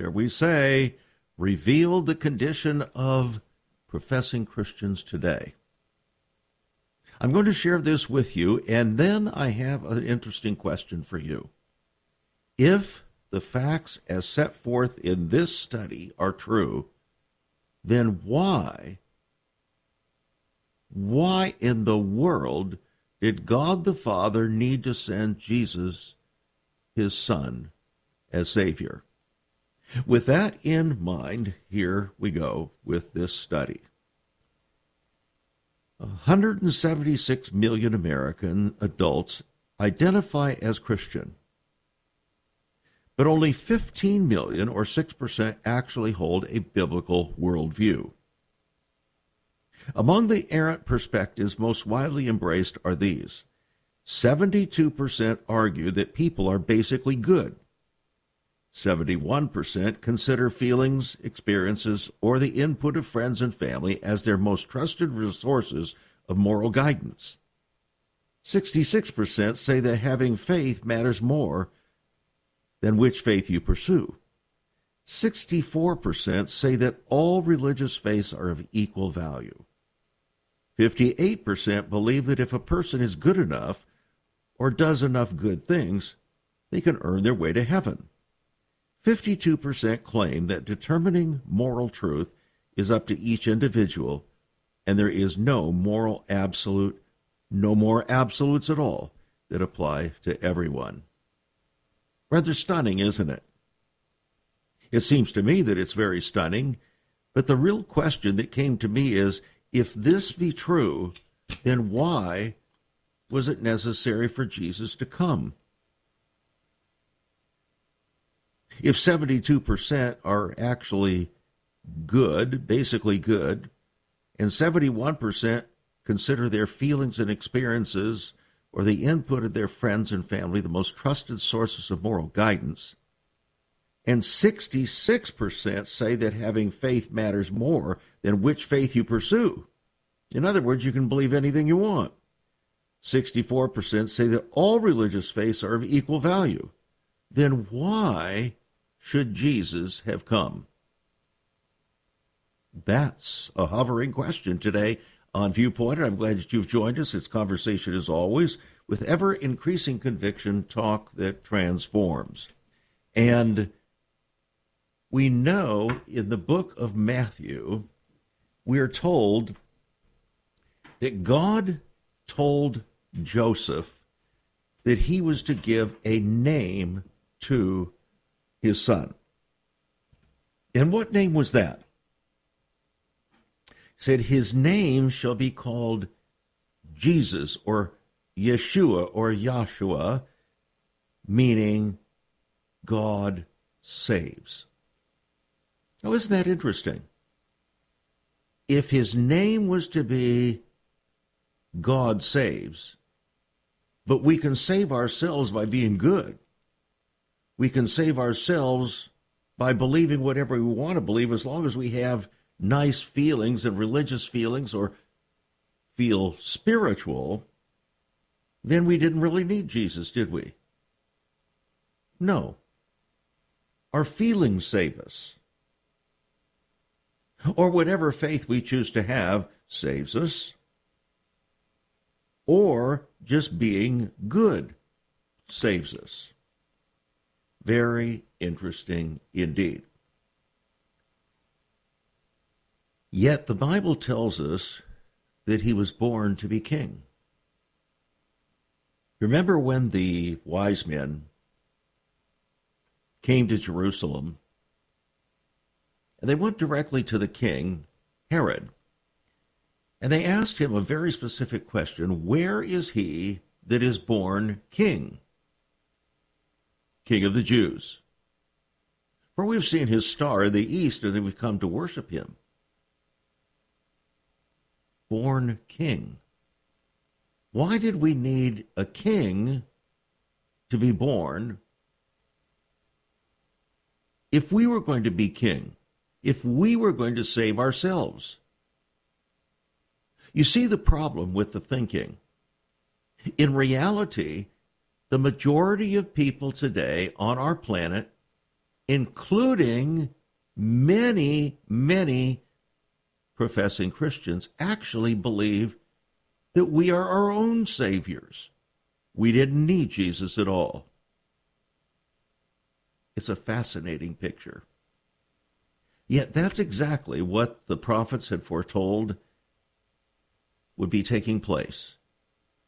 dare we say, revealed the condition of professing Christians today. I'm going to share this with you, and then I have an interesting question for you. If the facts as set forth in this study are true, then why, why in the world did God the Father need to send Jesus, his Son, as Savior? With that in mind, here we go with this study. 176 million American adults identify as Christian, but only 15 million, or 6%, actually hold a biblical worldview. Among the errant perspectives most widely embraced are these 72% argue that people are basically good. 71% consider feelings, experiences, or the input of friends and family as their most trusted resources of moral guidance. 66% say that having faith matters more than which faith you pursue. 64% say that all religious faiths are of equal value. 58% believe that if a person is good enough or does enough good things, they can earn their way to heaven. 52% claim that determining moral truth is up to each individual, and there is no moral absolute, no more absolutes at all that apply to everyone. Rather stunning, isn't it? It seems to me that it's very stunning, but the real question that came to me is if this be true, then why was it necessary for Jesus to come? If 72% are actually good, basically good, and 71% consider their feelings and experiences or the input of their friends and family the most trusted sources of moral guidance, and 66% say that having faith matters more than which faith you pursue. In other words, you can believe anything you want. 64% say that all religious faiths are of equal value. Then why should Jesus have come? That's a hovering question today on Viewpoint, I'm glad that you've joined us. It's conversation, as always, with ever increasing conviction, talk that transforms. And we know in the book of Matthew, we are told that God told Joseph that he was to give a name to his son. And what name was that? He said, His name shall be called Jesus or Yeshua or Yahshua, meaning God saves. Now, isn't that interesting? If his name was to be God saves, but we can save ourselves by being good, we can save ourselves by believing whatever we want to believe as long as we have nice feelings and religious feelings or feel spiritual, then we didn't really need Jesus, did we? No. Our feelings save us. Or whatever faith we choose to have saves us. Or just being good saves us. Very interesting indeed. Yet the Bible tells us that he was born to be king. Remember when the wise men came to Jerusalem and they went directly to the king, Herod, and they asked him a very specific question Where is he that is born king? King of the Jews. For we've seen his star in the east and we've come to worship him. Born king. Why did we need a king to be born if we were going to be king? If we were going to save ourselves? You see the problem with the thinking. In reality, the majority of people today on our planet, including many, many professing Christians, actually believe that we are our own saviors. We didn't need Jesus at all. It's a fascinating picture. Yet that's exactly what the prophets had foretold would be taking place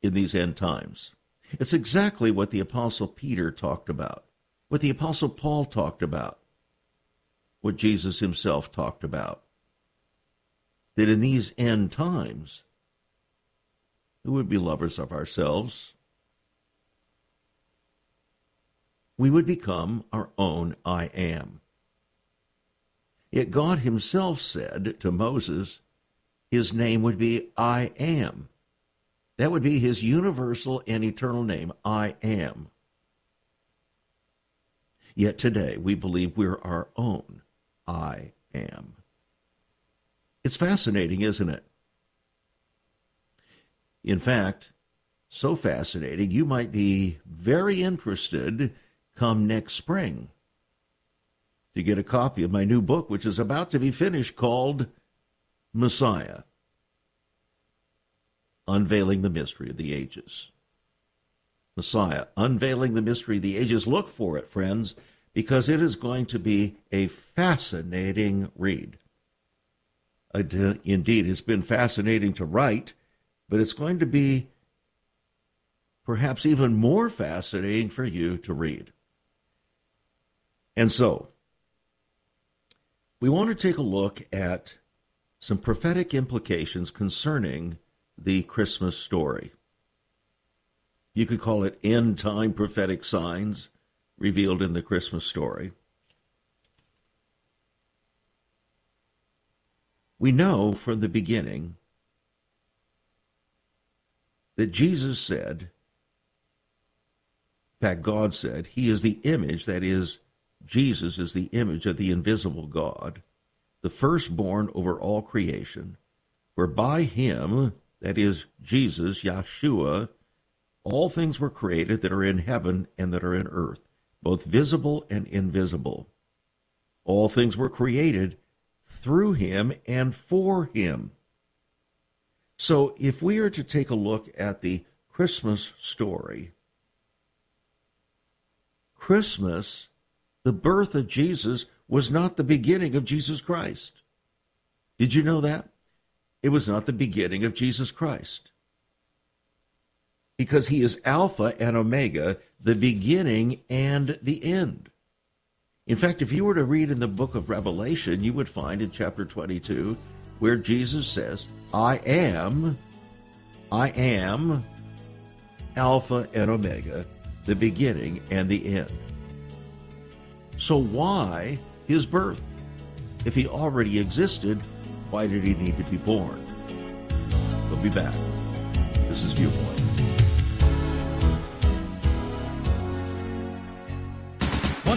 in these end times. It's exactly what the Apostle Peter talked about, what the Apostle Paul talked about, what Jesus himself talked about. That in these end times, we would be lovers of ourselves. We would become our own I am. Yet God Himself said to Moses, His name would be I am. That would be his universal and eternal name, I am. Yet today we believe we're our own I am. It's fascinating, isn't it? In fact, so fascinating, you might be very interested come next spring to get a copy of my new book, which is about to be finished, called Messiah unveiling the mystery of the ages. Messiah, unveiling the mystery of the ages. Look for it, friends, because it is going to be a fascinating read. Indeed, it's been fascinating to write, but it's going to be perhaps even more fascinating for you to read. And so, we want to take a look at some prophetic implications concerning the Christmas story. You could call it end time prophetic signs revealed in the Christmas story. We know from the beginning that Jesus said, in fact, God said, He is the image, that is, Jesus is the image of the invisible God, the firstborn over all creation, for by Him that is Jesus, Yeshua, all things were created that are in heaven and that are in earth, both visible and invisible. All things were created through him and for him. So if we are to take a look at the Christmas story, Christmas, the birth of Jesus, was not the beginning of Jesus Christ. Did you know that? It was not the beginning of Jesus Christ. Because he is Alpha and Omega, the beginning and the end. In fact, if you were to read in the book of Revelation, you would find in chapter 22 where Jesus says, I am, I am Alpha and Omega, the beginning and the end. So why his birth? If he already existed, why did he need to be born? We'll be back. This is Viewpoint.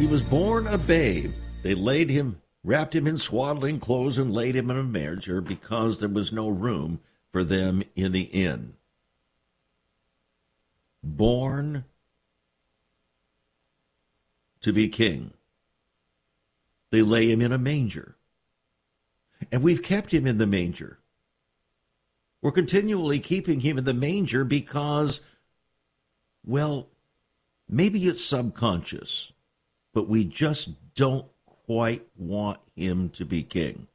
He was born a babe. They laid him, wrapped him in swaddling clothes, and laid him in a manger because there was no room for them in the inn. Born to be king. They lay him in a manger. And we've kept him in the manger. We're continually keeping him in the manger because well, maybe it's subconscious, but we just don't quite want him to be king.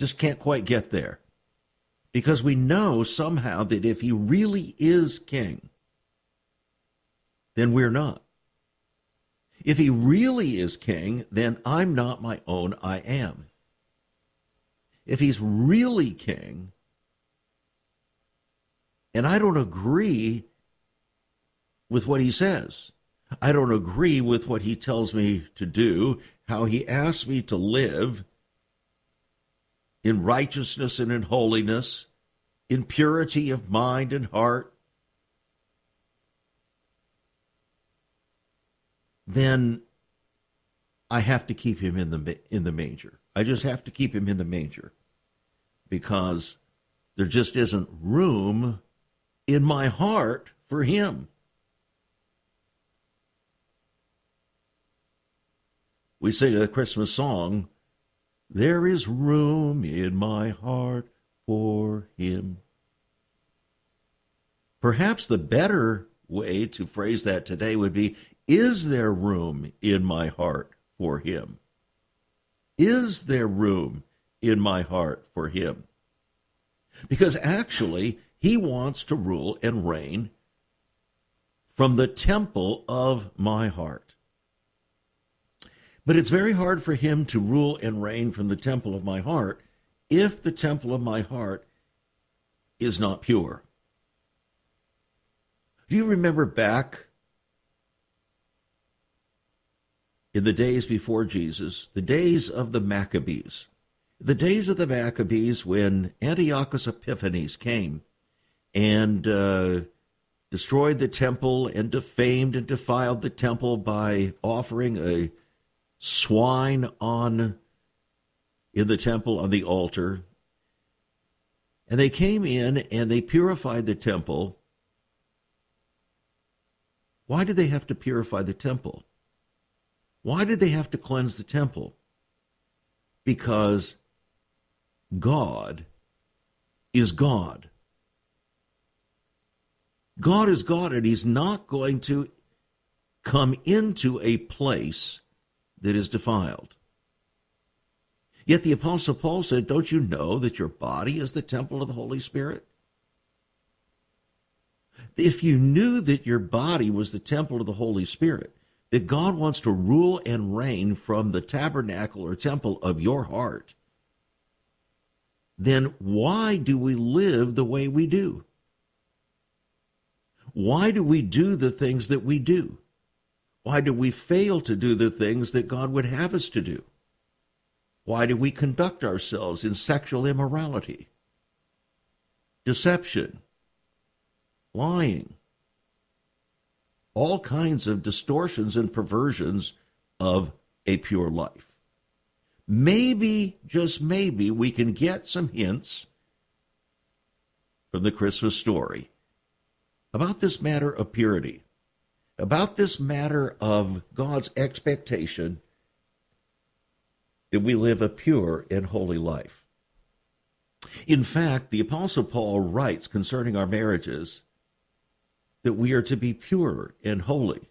Just can't quite get there. Because we know somehow that if he really is king, then we're not. If he really is king, then I'm not my own, I am. If he's really king, and I don't agree with what he says, I don't agree with what he tells me to do, how he asks me to live in righteousness and in holiness, in purity of mind and heart, then I have to keep him in the in the manger. I just have to keep him in the manger because there just isn't room in my heart for him. We sing a Christmas song, There is room in my heart for him. Perhaps the better way to phrase that today would be is there room in my heart for him? Is there room in my heart for him? Because actually, he wants to rule and reign from the temple of my heart. But it's very hard for him to rule and reign from the temple of my heart if the temple of my heart is not pure. Do you remember back in the days before Jesus, the days of the Maccabees. The days of the Maccabees when Antiochus Epiphanes came and uh, destroyed the temple and defamed and defiled the temple by offering a swine on in the temple on the altar. And they came in and they purified the temple. Why did they have to purify the temple? Why did they have to cleanse the temple? Because God is God. God is God, and He's not going to come into a place that is defiled. Yet the Apostle Paul said, Don't you know that your body is the temple of the Holy Spirit? If you knew that your body was the temple of the Holy Spirit, that God wants to rule and reign from the tabernacle or temple of your heart, then why do we live the way we do? Why do we do the things that we do? Why do we fail to do the things that God would have us to do? Why do we conduct ourselves in sexual immorality, deception, lying, all kinds of distortions and perversions of a pure life. Maybe, just maybe, we can get some hints from the Christmas story about this matter of purity, about this matter of God's expectation that we live a pure and holy life. In fact, the Apostle Paul writes concerning our marriages that we are to be pure and holy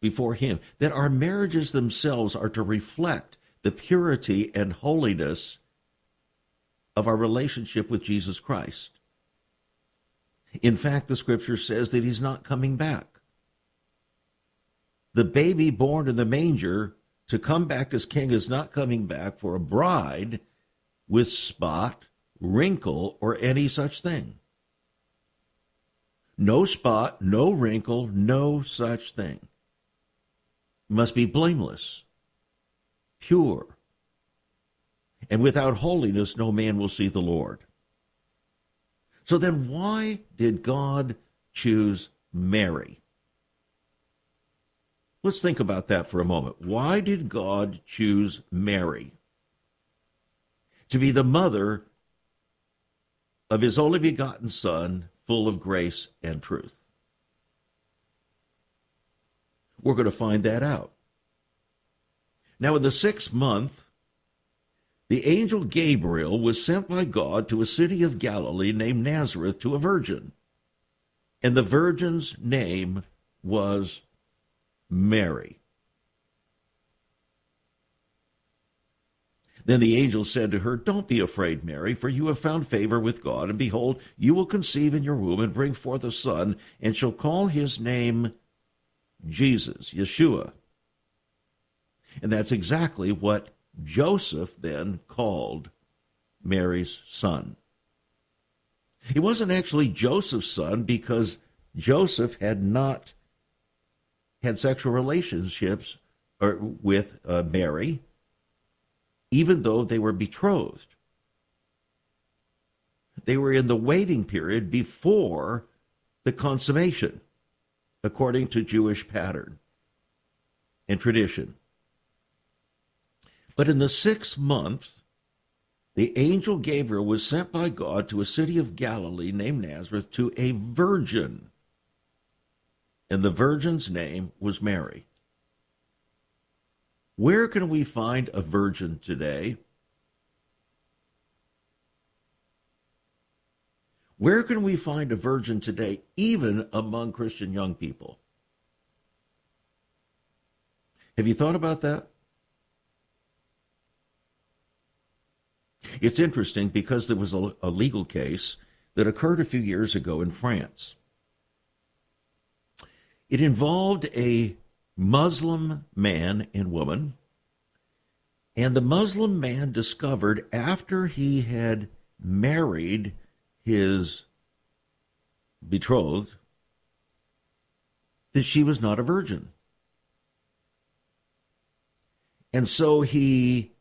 before Him, that our marriages themselves are to reflect the purity and holiness of our relationship with Jesus Christ. In fact, the scripture says that He's not coming back. The baby born in the manger to come back as king is not coming back for a bride with spot, wrinkle, or any such thing. No spot, no wrinkle, no such thing. Must be blameless, pure. And without holiness, no man will see the Lord. So then, why did God choose Mary? Let's think about that for a moment. Why did God choose Mary to be the mother of his only begotten Son, full of grace and truth. We're going to find that out. Now, in the sixth month, the angel Gabriel was sent by God to a city of Galilee named Nazareth to a virgin, And the virgin's name was Mary. Then the angel said to her, Don't be afraid, Mary, for you have found favor with God, and behold, you will conceive in your womb and bring forth a son, and shall call his name Jesus, Yeshua. And that's exactly what Joseph then called Mary's son. He wasn't actually Joseph's son because Joseph had not had sexual relationships with uh, Mary even though they were betrothed. They were in the waiting period before the consummation, according to Jewish pattern and tradition. But in the sixth month, the angel Gabriel was sent by God to a city of Galilee named Nazareth to a virgin. And the virgin's name was Mary. Where can we find a virgin today? Where can we find a virgin today, even among Christian young people? Have you thought about that? It's interesting because there was a, a, legal case that occurred a few years ago in France. It involved a Muslim man and woman. And the Muslim man discovered after he had married his betrothed that she was not a virgin. And so he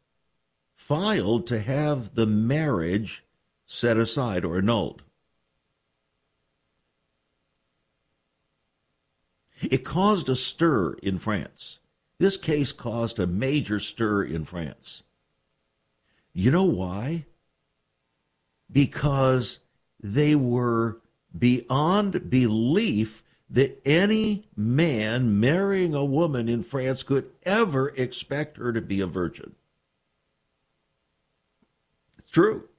filed to have the marriage set aside or annulled. It caused a stir in France. This case caused a major stir in France. You know why? Because they were beyond belief that any man marrying a woman in France could ever expect her to be a virgin. It's true.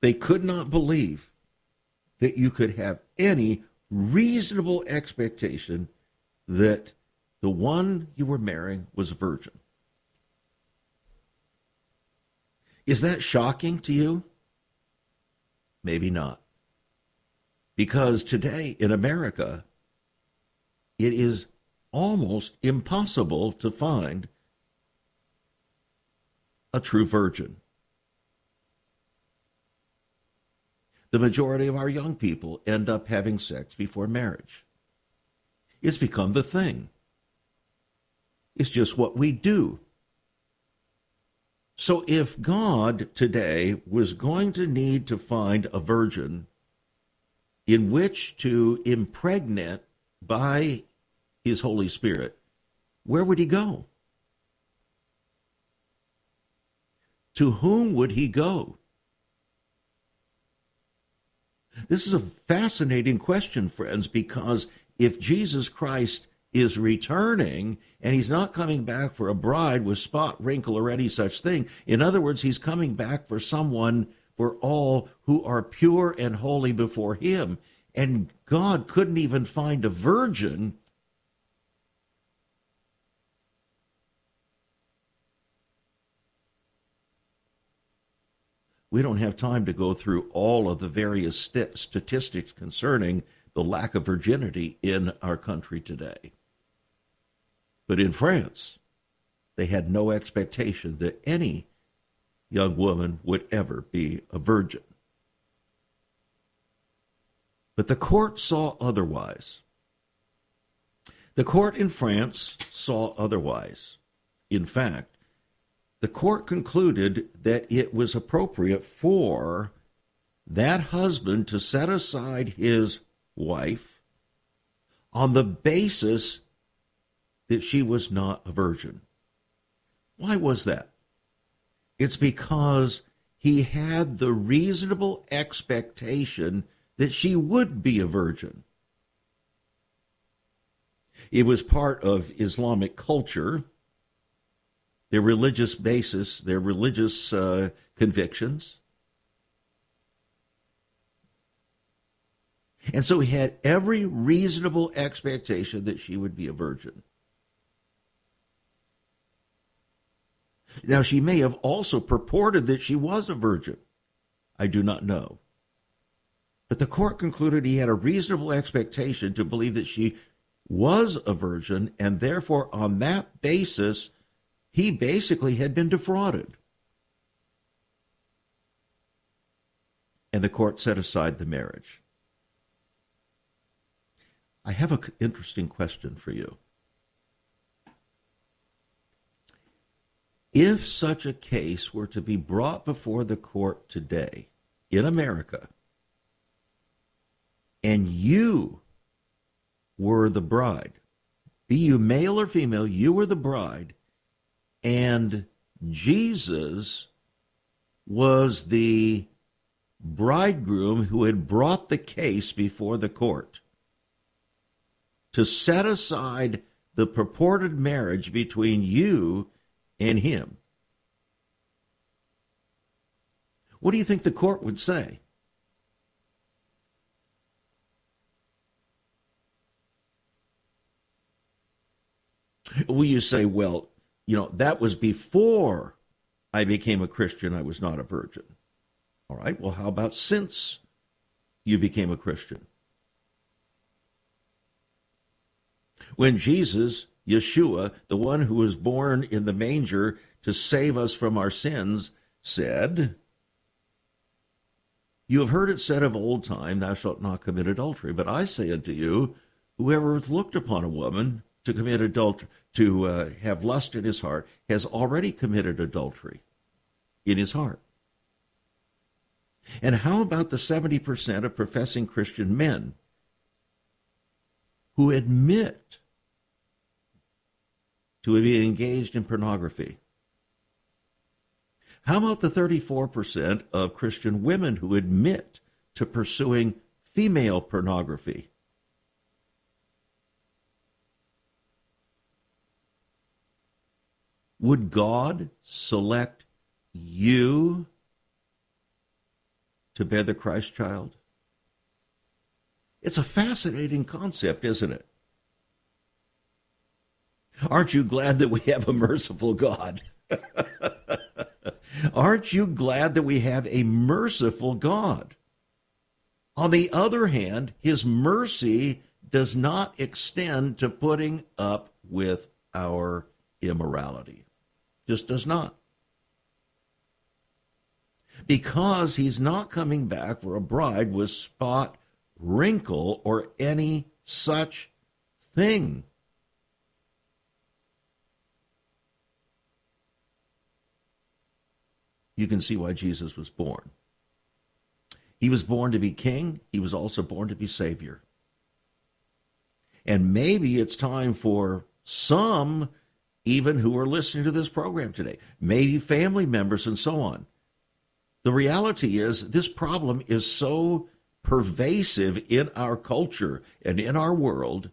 They could not believe that you could have any reasonable expectation that the one you were marrying was a virgin. Is that shocking to you? Maybe not. Because today in America, it is almost impossible to find a true virgin. The majority of our young people end up having sex before marriage. It's become the thing. It's just what we do. So if God today was going to need to find a virgin in which to impregnate by his Holy Spirit, where would he go? To whom would he go? This is a fascinating question, friends, because if Jesus Christ is returning and he's not coming back for a bride with spot, wrinkle, or any such thing, in other words, he's coming back for someone for all who are pure and holy before him. And God couldn't even find a virgin we don't have time to go through all of the various st- statistics concerning the lack of virginity in our country today. But in France, they had no expectation that any young woman would ever be a virgin. But the court saw otherwise. The court in France saw otherwise. In fact, the court concluded that it was appropriate for that husband to set aside his wife on the basis that she was not a virgin. Why was that? It's because he had the reasonable expectation that she would be a virgin. It was part of Islamic culture their religious basis, their religious uh, convictions. And so he had every reasonable expectation that she would be a virgin. Now, she may have also purported that she was a virgin. I do not know. But the court concluded he had a reasonable expectation to believe that she was a virgin, and therefore, on that basis, he basically had been defrauded. And the court set aside the marriage. I have an interesting question for you. If such a case were to be brought before the court today in America, and you were the bride, be you male or female, you were the bride, and Jesus was the bridegroom who had brought the case before the court to set aside the purported marriage between you and him. What do you think the court would say? Will you say, well, you know, that was before I became a Christian, I was not a virgin? All right, well, how about since you became a Christian? When Jesus, Yeshua, the one who was born in the manger to save us from our sins, said, You have heard it said of old time, Thou shalt not commit adultery. But I say unto you, whoever hath looked upon a woman to commit adultery, to uh, have lust in his heart, has already committed adultery in his heart. And how about the 70% of professing Christian men who admit to being engaged in pornography? How about the 34% of Christian women who admit to pursuing female pornography? Would God select you to bear the Christ child? It's a fascinating concept, isn't it? Aren't you glad that we have a merciful God? Aren't you glad that we have a merciful God? On the other hand, his mercy does not extend to putting up with our immorality. Just does not. Because he's not coming back for a bride with spot, wrinkle, or any such thing. you can see why Jesus was born. He was born to be king, he was also born to be savior. And maybe it's time for some, even who are listening to this program today, maybe family members and so on. The reality is, this problem is so pervasive in our culture and in our world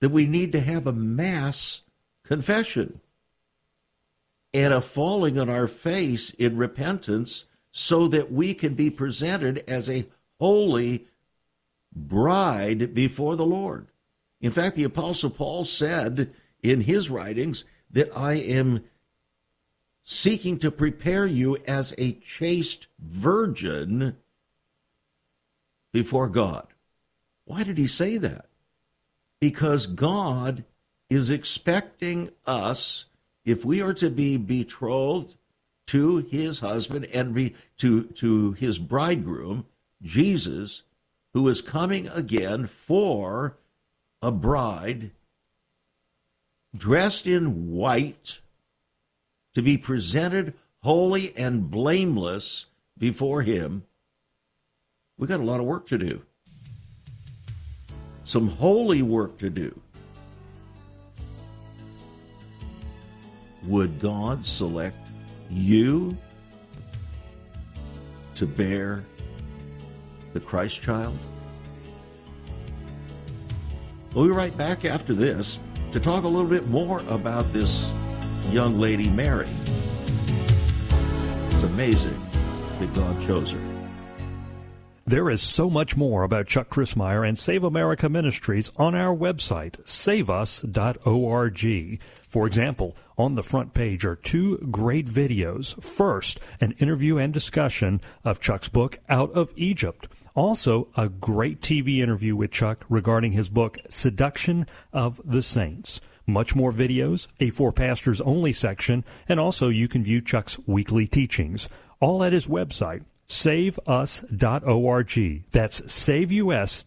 that we need to have a mass confession and a falling on our face in repentance so that we can be presented as a holy bride before the Lord. In fact, the Apostle Paul said in his writings that I am seeking to prepare you as a chaste virgin before God. Why did he say that? Because God is expecting us if we are to be betrothed to his husband and be to to his bridegroom Jesus who is coming again for a bride dressed in white to be presented holy and blameless before him. We got a lot of work to do. Some holy work to do. Would God select you to bear the Christ child? We'll be right back after this to talk a little bit more about this young lady, Mary. It's amazing that God chose her. There is so much more about Chuck Crismier and Save America Ministries on our website, saveus.org. For example, on the front page are two great videos. First, an interview and discussion of Chuck's book, Out of Egypt. Also, a great TV interview with Chuck regarding his book, Seduction of the Saints. Much more videos, a For Pastors Only section, and also you can view Chuck's weekly teachings. All at his website, saveus.org. That's saveus.org.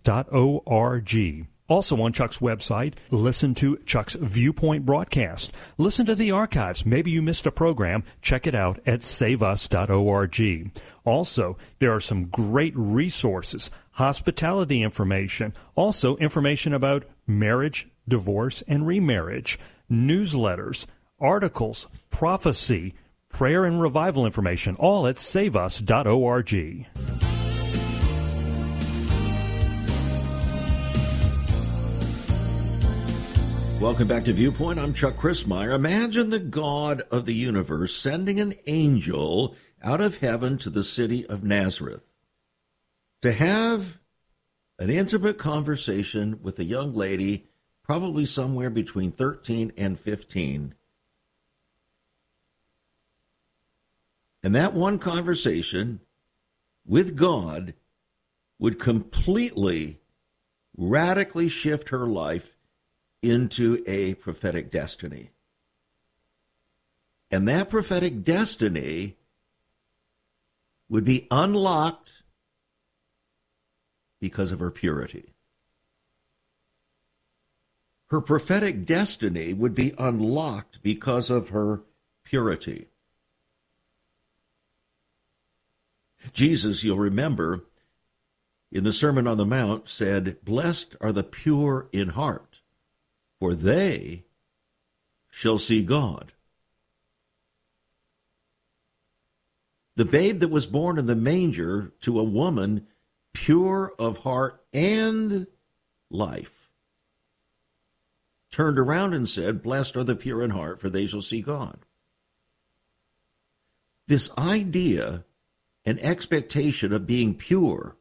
Also on Chuck's website, listen to Chuck's Viewpoint broadcast. Listen to the archives. Maybe you missed a program. Check it out at saveus.org. Also, there are some great resources, hospitality information, also information about marriage, divorce, and remarriage, newsletters, articles, prophecy, prayer and revival information, all at saveus.org. Welcome back to Viewpoint. I'm Chuck Crismier. Imagine the God of the universe sending an angel out of heaven to the city of Nazareth to have an intimate conversation with a young lady, probably somewhere between 13 and 15. And that one conversation with God would completely, radically shift her life into a prophetic destiny. And that prophetic destiny would be unlocked because of her purity. Her prophetic destiny would be unlocked because of her purity. Jesus, you'll remember, in the Sermon on the Mount said, Blessed are the pure in heart for they shall see God. The babe that was born in the manger to a woman pure of heart and life turned around and said, Blessed are the pure in heart, for they shall see God. This idea and expectation of being pure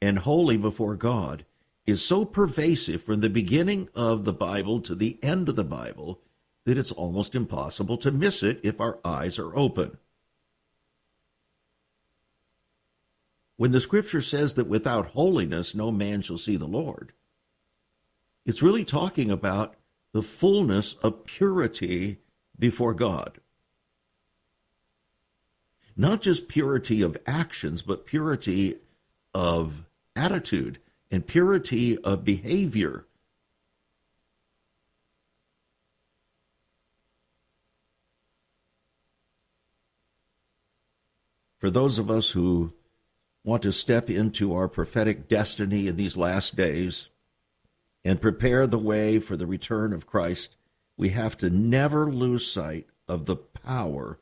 and holy before God is so pervasive from the beginning of the Bible to the end of the Bible that it's almost impossible to miss it if our eyes are open. When the scripture says that without holiness no man shall see the Lord, it's really talking about the fullness of purity before God. Not just purity of actions, but purity of attitude and purity of behavior. For those of us who want to step into our prophetic destiny in these last days and prepare the way for the return of Christ, we have to never lose sight of the power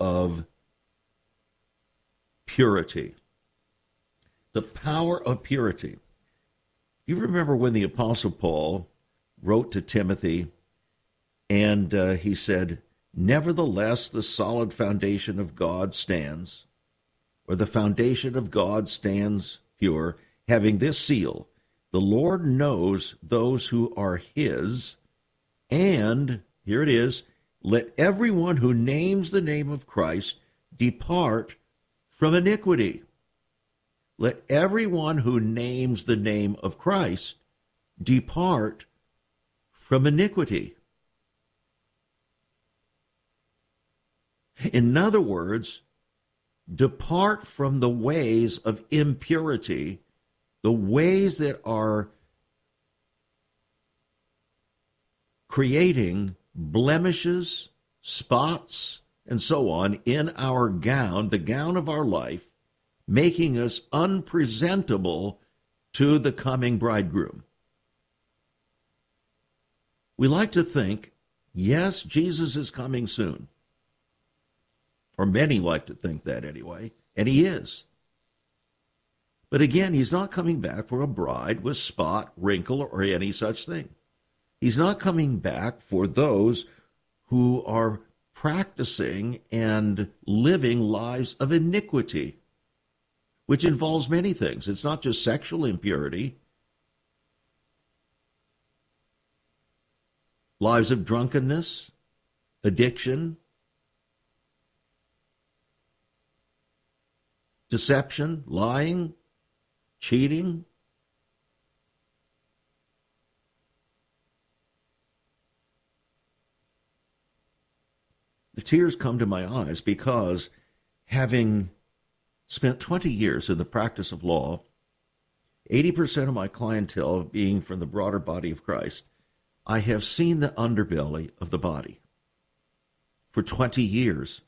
of purity. The power of purity. You remember when the Apostle Paul wrote to Timothy and uh, he said, Nevertheless, the solid foundation of God stands, or the foundation of God stands pure, having this seal The Lord knows those who are his, and, here it is, let everyone who names the name of Christ depart from iniquity. Let everyone who names the name of Christ depart from iniquity. In other words, depart from the ways of impurity, the ways that are creating blemishes, spots, and so on in our gown, the gown of our life, making us unpresentable to the coming bridegroom. We like to think, yes, Jesus is coming soon. Or many like to think that anyway, and he is. But again, he's not coming back for a bride with spot, wrinkle, or any such thing. He's not coming back for those who are practicing and living lives of iniquity which involves many things. It's not just sexual impurity, lives of drunkenness, addiction, deception, lying, cheating. The tears come to my eyes because having spent 20 years in the practice of law, 80% of my clientele being from the broader body of Christ, I have seen the underbelly of the body for 20 years.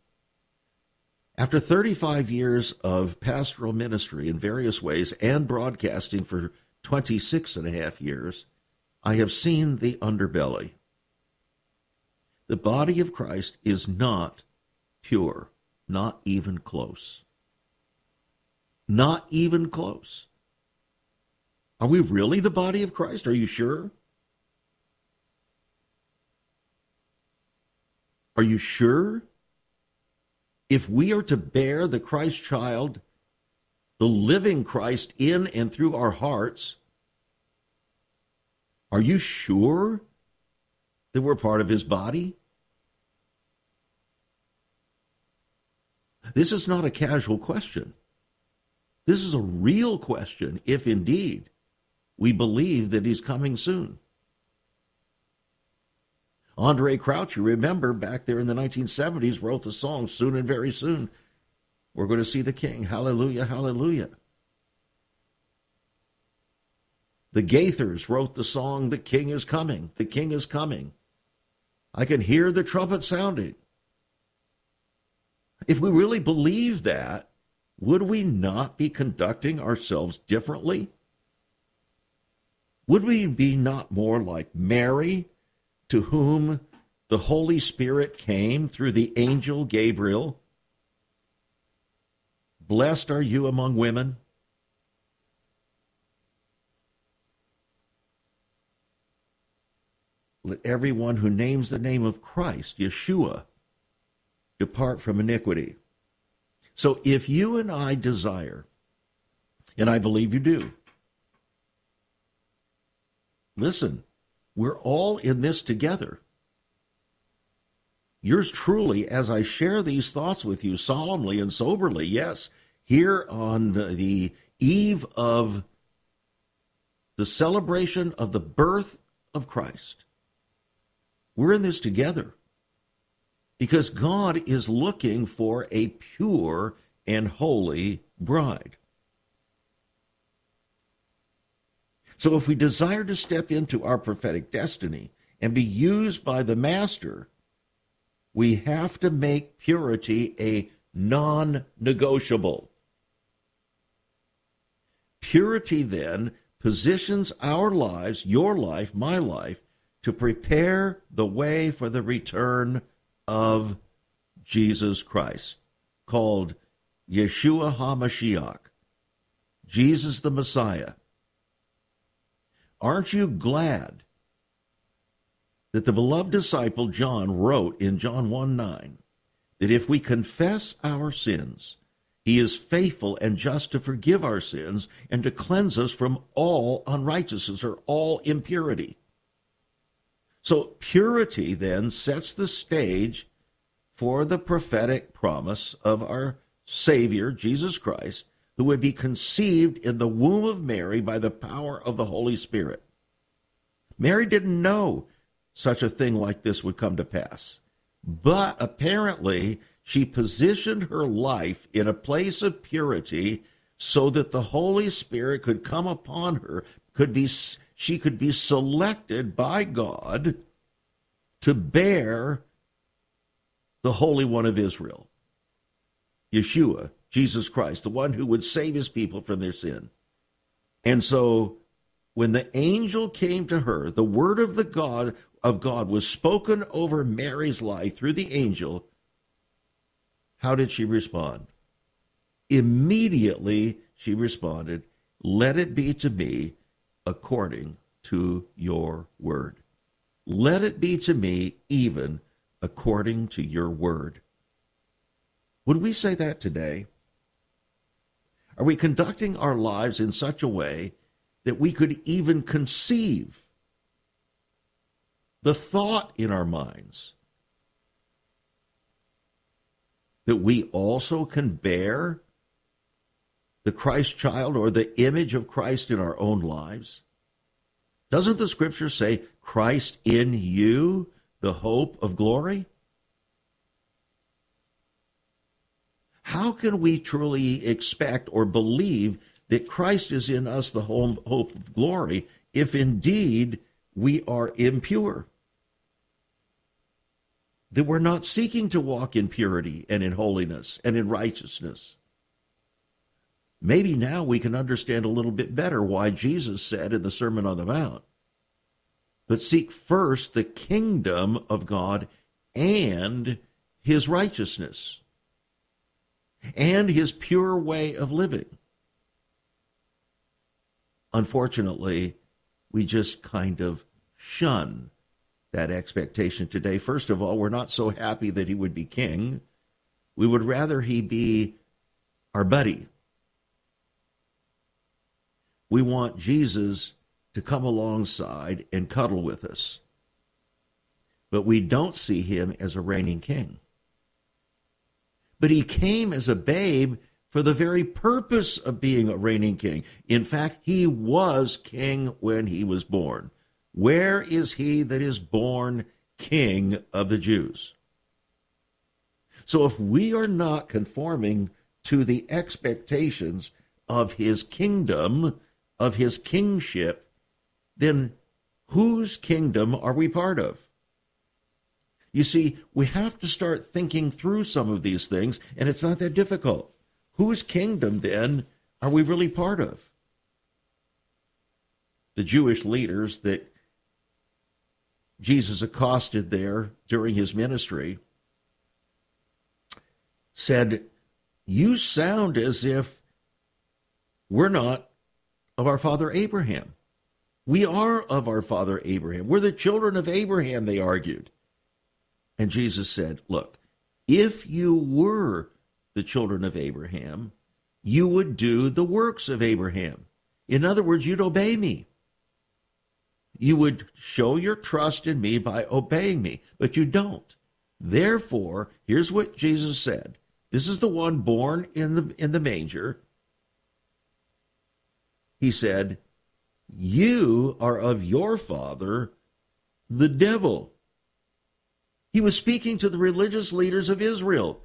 After 35 years of pastoral ministry in various ways and broadcasting for 26 and a half years, I have seen the underbelly. The body of Christ is not pure, not even close. Not even close. Are we really the body of Christ? Are you sure? Are you sure? If we are to bear the Christ child, the living Christ in and through our hearts, are you sure that we're part of his body? This is not a casual question. This is a real question, if indeed we believe that he's coming soon. Andraé Crouch, you remember back there in the 1970s, wrote the song Soon and Very Soon. We're going to see the King. Hallelujah, hallelujah. The Gaithers wrote the song The King is Coming. The King is Coming. I can hear the trumpet sounding. If we really believe that, would we not be conducting ourselves differently? Would we be not more like Mary to whom the Holy Spirit came through the angel Gabriel. Blessed are you among women. Let everyone who names the name of Christ, Yeshua, depart from iniquity. So if you and I desire, and I believe you do, listen, we're all in this together. Yours truly, as I share these thoughts with you solemnly and soberly, yes, here on the eve of the celebration of the birth of Christ. We're in this together because God is looking for a pure and holy bride. So if we desire to step into our prophetic destiny and be used by the Master, we have to make purity a non negotiable. Purity then positions our lives, your life, my life, to prepare the way for the return of Jesus Christ, called Yeshua HaMashiach, Jesus the Messiah. Aren't you glad that the beloved disciple John wrote in John 1 9 that if we confess our sins, he is faithful and just to forgive our sins and to cleanse us from all unrighteousness or all impurity. So, purity then sets the stage for the prophetic promise of our Savior, Jesus Christ, who would be conceived in the womb of Mary by the power of the Holy Spirit. Mary didn't know such a thing like this would come to pass. But apparently, she positioned her life in a place of purity so that the Holy Spirit could come upon her, could be she could be selected by God to bear the Holy One of Israel. Yeshua, Jesus Christ, the one who would save his people from their sin. And so when the angel came to her, the word of the God of God was spoken over Mary's life through the angel. How did she respond? Immediately she responded, Let it be to me according to your word. Let it be to me even according to your word. Would we say that today? Are we conducting our lives in such a way that we could even conceive the thought in our minds that we also can bear the Christ child or the image of Christ in our own lives? Doesn't the scripture say, Christ in you, the hope of glory? How can we truly expect or believe that Christ is in us, the hope of glory, if indeed we are impure? That we're not seeking to walk in purity and in holiness and in righteousness. Maybe now we can understand a little bit better why Jesus said in the Sermon on the Mount, but seek first the kingdom of God and his righteousness and his pure way of living. Unfortunately, we just kind of shun that expectation today. First of all, we're not so happy that he would be king. We would rather he be our buddy. We want Jesus to come alongside and cuddle with us. But we don't see him as a reigning king but he came as a babe for the very purpose of being a reigning king. In fact, he was king when he was born. Where is he that is born king of the Jews? So if we are not conforming to the expectations of his kingdom, of his kingship, then whose kingdom are we part of? You see, we have to start thinking through some of these things, and it's not that difficult. Whose kingdom, then, are we really part of? The Jewish leaders that Jesus accosted there during his ministry said, You sound as if we're not of our father Abraham. We are of our father Abraham. We're the children of Abraham, they argued. And Jesus said, Look, if you were the children of Abraham, you would do the works of Abraham. In other words, you'd obey me. You would show your trust in me by obeying me, but you don't. Therefore, here's what Jesus said. This is the one born in the in the manger. He said, "You are of your father, the devil." He was speaking to the religious leaders of Israel,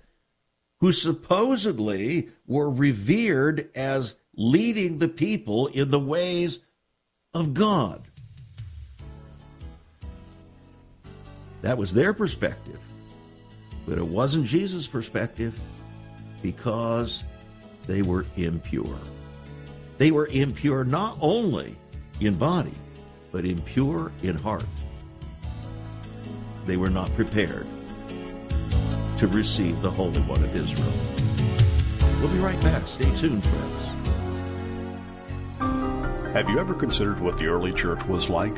who supposedly were revered as leading the people in the ways of God. That was their perspective. But it wasn't Jesus' perspective because they were impure. They were impure not only in body, but impure in heart they were not prepared to receive the Holy One of Israel. We'll be right back. Stay tuned, friends. Have you ever considered what the early church was like?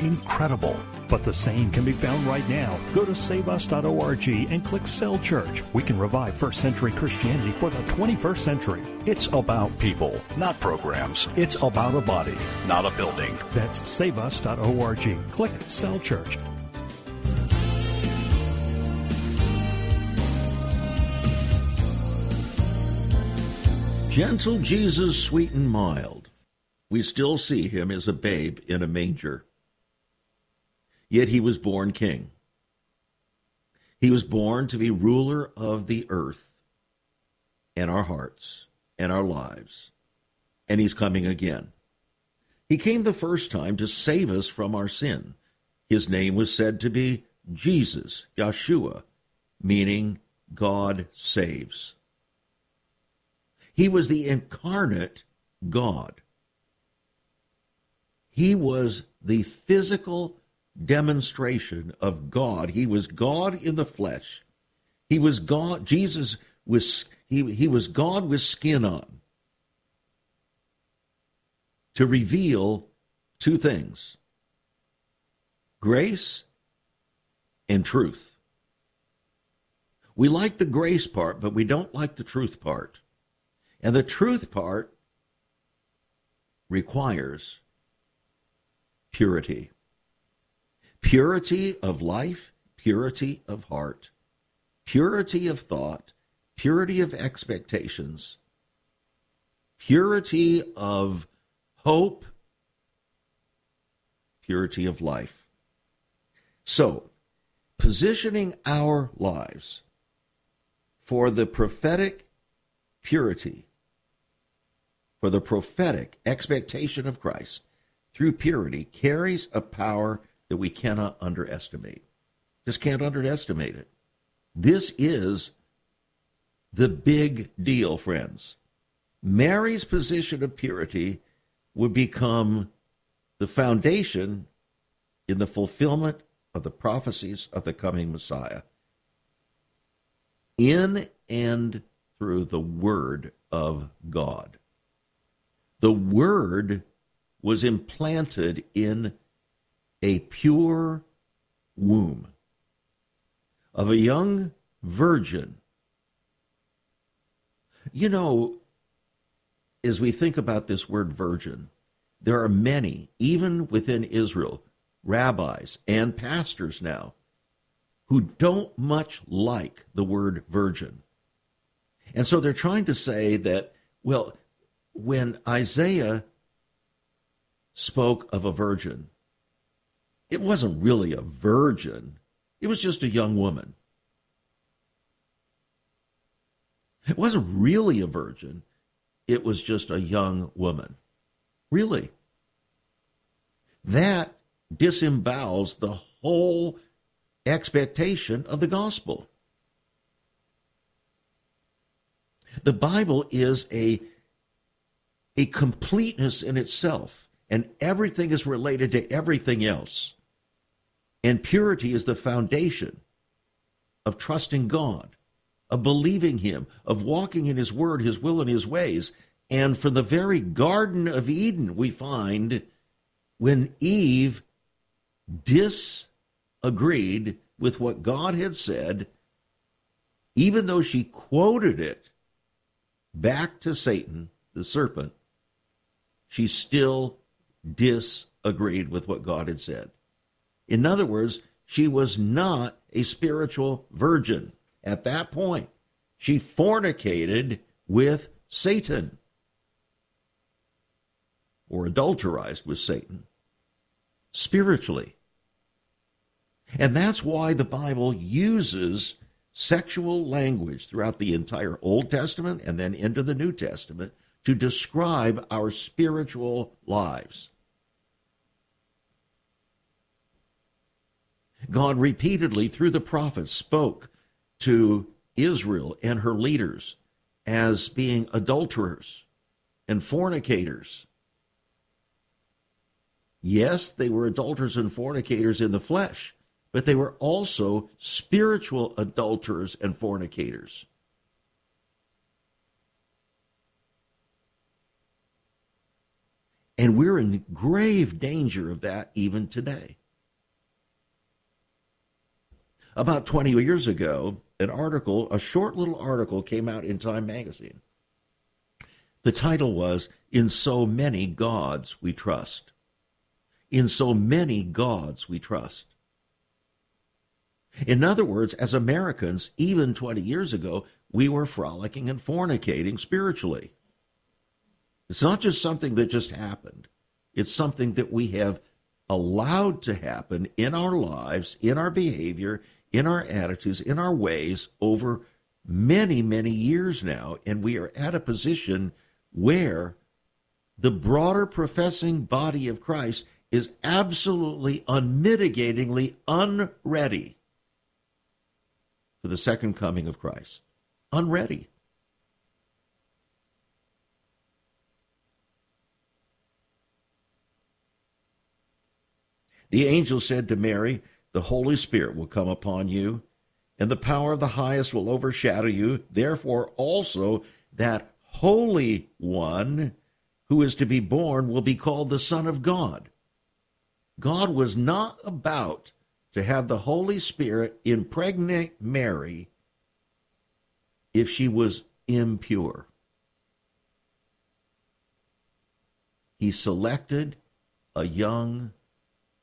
Incredible. But the same can be found right now. Go to saveus.org and click Cell Church. We can revive first century Christianity for the 21st century. It's about people, not programs. It's about a body, not a building. That's saveus.org. Click Cell Church. Gentle Jesus, sweet and mild. We still see him as a babe in a manger yet he was born king. He was born to be ruler of the earth and our hearts and our lives. And he's coming again. He came the first time to save us from our sin, His name was said to be Jesus, Yeshua, meaning God saves. He was the incarnate God. He was the physical demonstration of God. He was God in the flesh. He was God. Jesus was he, he was God with skin on to reveal two things grace and truth. We like the grace part, but we don't like the truth part. And the truth part requires purity purity of life, purity of heart, purity of thought, purity of expectations, purity of hope, purity of life. So, positioning our lives for the prophetic purity, for the prophetic expectation of Christ through purity carries a power that we cannot underestimate. Just can't underestimate it. This is the big deal, friends. Mary's position of purity would become the foundation in the fulfillment of the prophecies of the coming Messiah. In and through the Word of God. The Word was implanted in a pure womb of a young virgin. You know, as we think about this word virgin, there are many, even within Israel, rabbis and pastors now, who don't much like the word virgin. And so they're trying to say that, well, when Isaiah spoke of a virgin, it wasn't really a virgin, it was just a young woman. It wasn't really a virgin, it was just a young woman. Really. That disembowels the whole expectation of the gospel. The Bible is a, a completeness in itself, and everything is related to everything else. And purity is the foundation of trusting God, of believing Him, of walking in His Word, His will, and His ways. And from the very Garden of Eden, we find when Eve disagreed with what God had said, even though she quoted it back to Satan, the serpent, she still disagreed with what God had said. In other words, she was not a spiritual virgin at that point. She fornicated with Satan or adulterized with Satan spiritually. And that's why the Bible uses sexual language throughout the entire Old Testament and then into the New Testament to describe our spiritual lives. God repeatedly, through the prophets, spoke to Israel and her leaders as being adulterers and fornicators. Yes, they were adulterers and fornicators in the flesh, but they were also spiritual adulterers and fornicators. And we're in grave danger of that even today. About 20 years ago, an article, a short little article, came out in Time magazine. The title was In So Many Gods We Trust. In so many gods we trust. In other words, as Americans, even 20 years ago, we were frolicking and fornicating spiritually. It's not just something that just happened, it's something that we have allowed to happen in our lives, in our behavior, in our attitudes, in our ways over many, many years now. And we are at a position where the broader professing body of Christ is absolutely unmitigatingly unready for the second coming of Christ. Unready. The angel said to Mary, The Holy Spirit will come upon you, and the power of the highest will overshadow you. Therefore, also that Holy One who is to be born will be called the Son of God. God was not about to have the Holy Spirit impregnate Mary if she was impure. He selected a young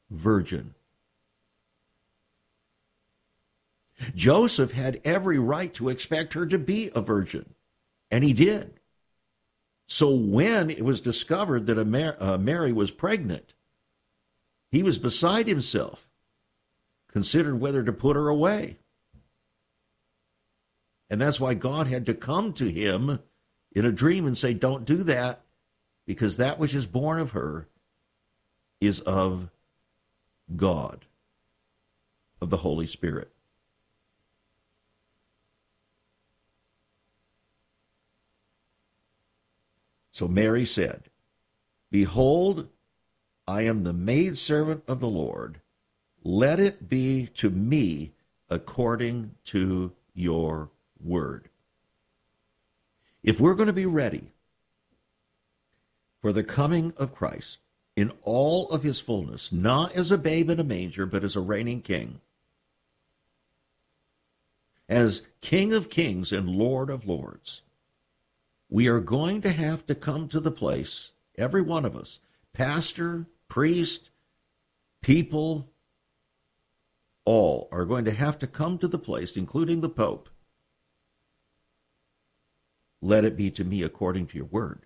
virgin. Joseph had every right to expect her to be a virgin, and he did. So when it was discovered that uh, Mary was pregnant, he was beside himself, considered whether to put her away. And that's why God had to come to him in a dream and say, Don't do that, because that which is born of her is of God, of the Holy Spirit. So Mary said, Behold, I am the maidservant of the Lord. Let it be to me according to your word. If we're going to be ready for the coming of Christ in all of his fullness, not as a babe in a manger, but as a reigning king, as King of kings and Lord of lords, we are going to have to come to the place, every one of us, pastor, priest, people, all are going to have to come to the place, including the Pope. Let it be to me according to your word.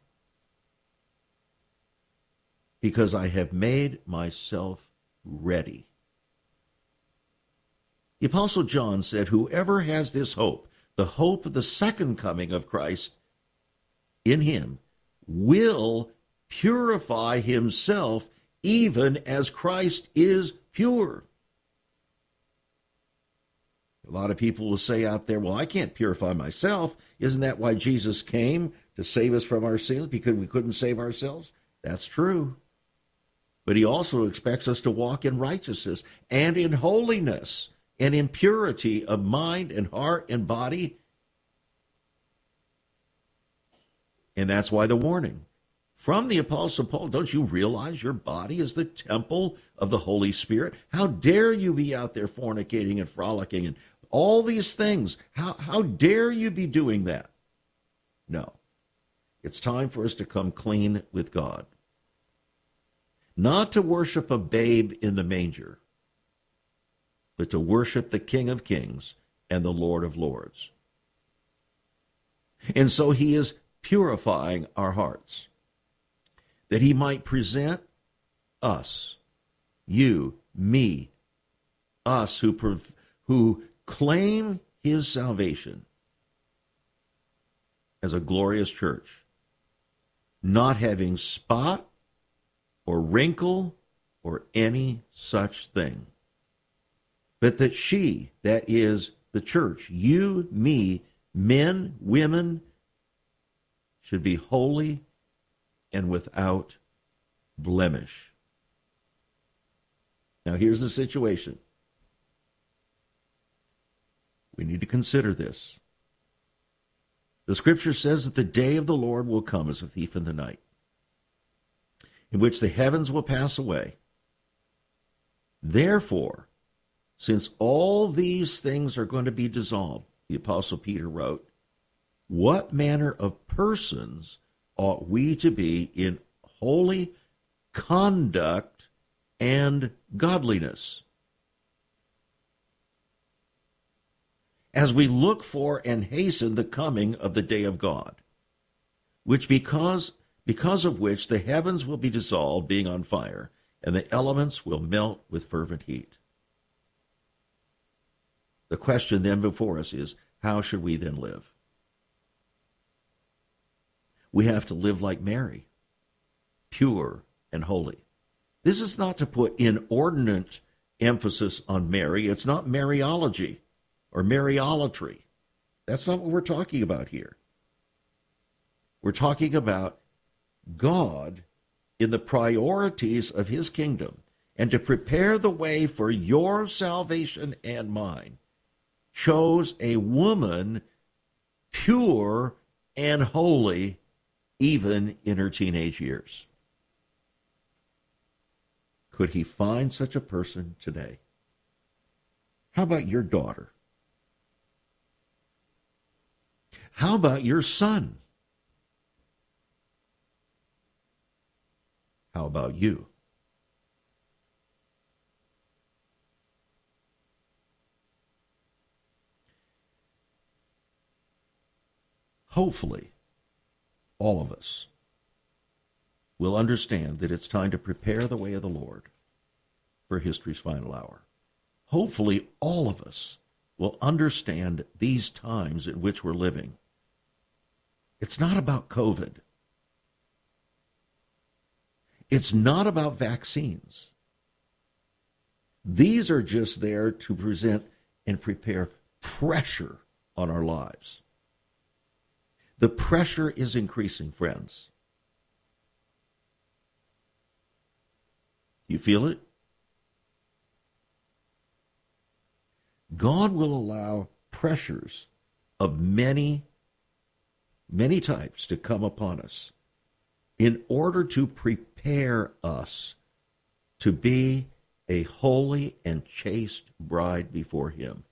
Because I have made myself ready. The Apostle John said, Whoever has this hope, the hope of the second coming of Christ, in him will purify himself even as Christ is pure. A lot of people will say out there, well, I can't purify myself. Isn't that why Jesus came to save us from our sins because we couldn't save ourselves? That's true. But he also expects us to walk in righteousness and in holiness and in purity of mind and heart and body And that's why the warning from the Apostle Paul don't you realize your body is the temple of the Holy Spirit? How dare you be out there fornicating and frolicking and all these things? How, how dare you be doing that? No. It's time for us to come clean with God. Not to worship a babe in the manger, but to worship the King of Kings and the Lord of Lords. And so he is purifying our hearts, that he might present us, you, me, us who, who claim his salvation as a glorious church, not having spot or wrinkle or any such thing, but that she, that is the church, you, me, men, women, should be holy and without blemish. Now, here's the situation. We need to consider this. The scripture says that the day of the Lord will come as a thief in the night, in which the heavens will pass away. Therefore, since all these things are going to be dissolved, the Apostle Peter wrote, what manner of persons ought we to be in holy conduct and godliness? As we look for and hasten the coming of the day of God, which because because of which the heavens will be dissolved, being on fire, and the elements will melt with fervent heat. The question then before us is how should we then live? We have to live like Mary, pure and holy. This is not to put inordinate emphasis on Mary. It's not Mariology or Mariolatry. That's not what we're talking about here. We're talking about God in the priorities of his kingdom and to prepare the way for your salvation and mine chose a woman pure and holy even in her teenage years. Could he find such a person today? How about your daughter? How about your son? How about you? Hopefully, all of us will understand that it's time to prepare the way of the Lord for history's final hour. Hopefully, all of us will understand these times in which we're living. It's not about COVID. It's not about vaccines. These are just there to present and prepare pressure on our lives. The pressure is increasing, friends. You feel it? God will allow pressures of many, many types to come upon us in order to prepare us to be a holy and chaste bride before Him.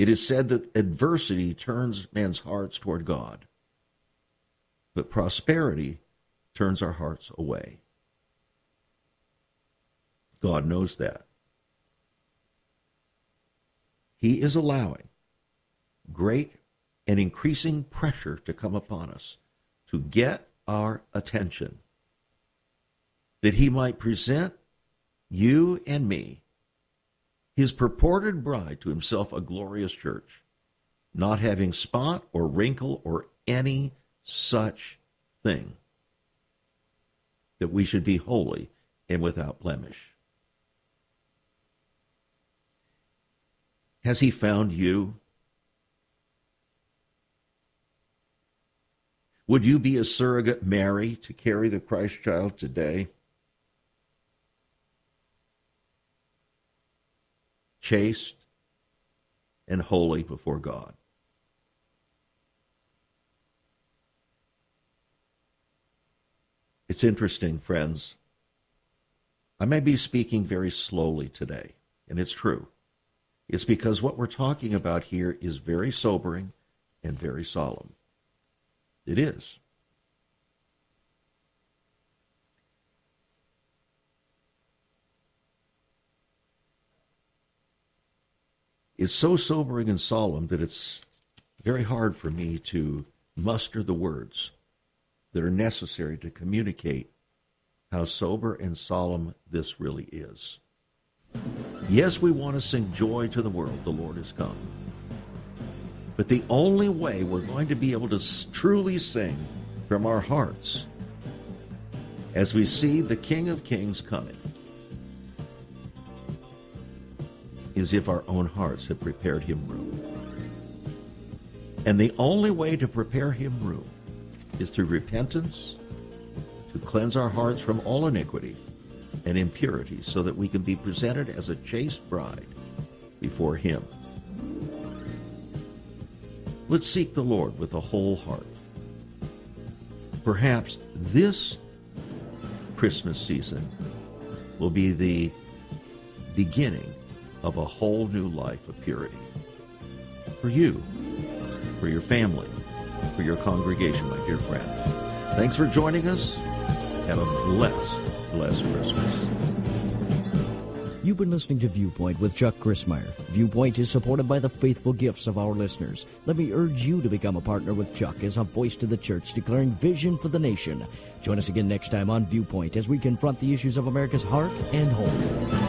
It is said that adversity turns men's hearts toward God, but prosperity turns our hearts away. God knows that. He is allowing great and increasing pressure to come upon us to get our attention, that He might present you and me, His purported bride, to Himself a glorious church, not having spot or wrinkle or any such thing, that we should be holy and without blemish. Has he found you? Would you be a surrogate Mary to carry the Christ child today? Chaste and holy before God. It's interesting, friends. I may be speaking very slowly today, and it's true. It's because what we're talking about here is very sobering and very solemn. It is. It's so sobering and solemn that it's very hard for me to muster the words that are necessary to communicate how sober and solemn this really is. Yes, we want to sing joy to the world, the Lord has come. But the only way we're going to be able to truly sing from our hearts as we see the King of Kings coming is if our own hearts have prepared him room. And the only way to prepare him room is through repentance, to cleanse our hearts from all iniquity and impurity so that we can be presented as a chaste bride before Him. Let's seek the Lord with a whole heart. Perhaps this Christmas season will be the beginning of a whole new life of purity. For you, for your family, for your congregation, my dear friend. Thanks for joining us. Have a blessed blessed Christmas. You've been listening to Viewpoint with Chuck Crismier. Viewpoint is supported by the faithful gifts of our listeners. Let me urge you to become a partner with Chuck as a voice to the church declaring vision for the nation. Join us again next time on Viewpoint as we confront the issues of America's heart and home.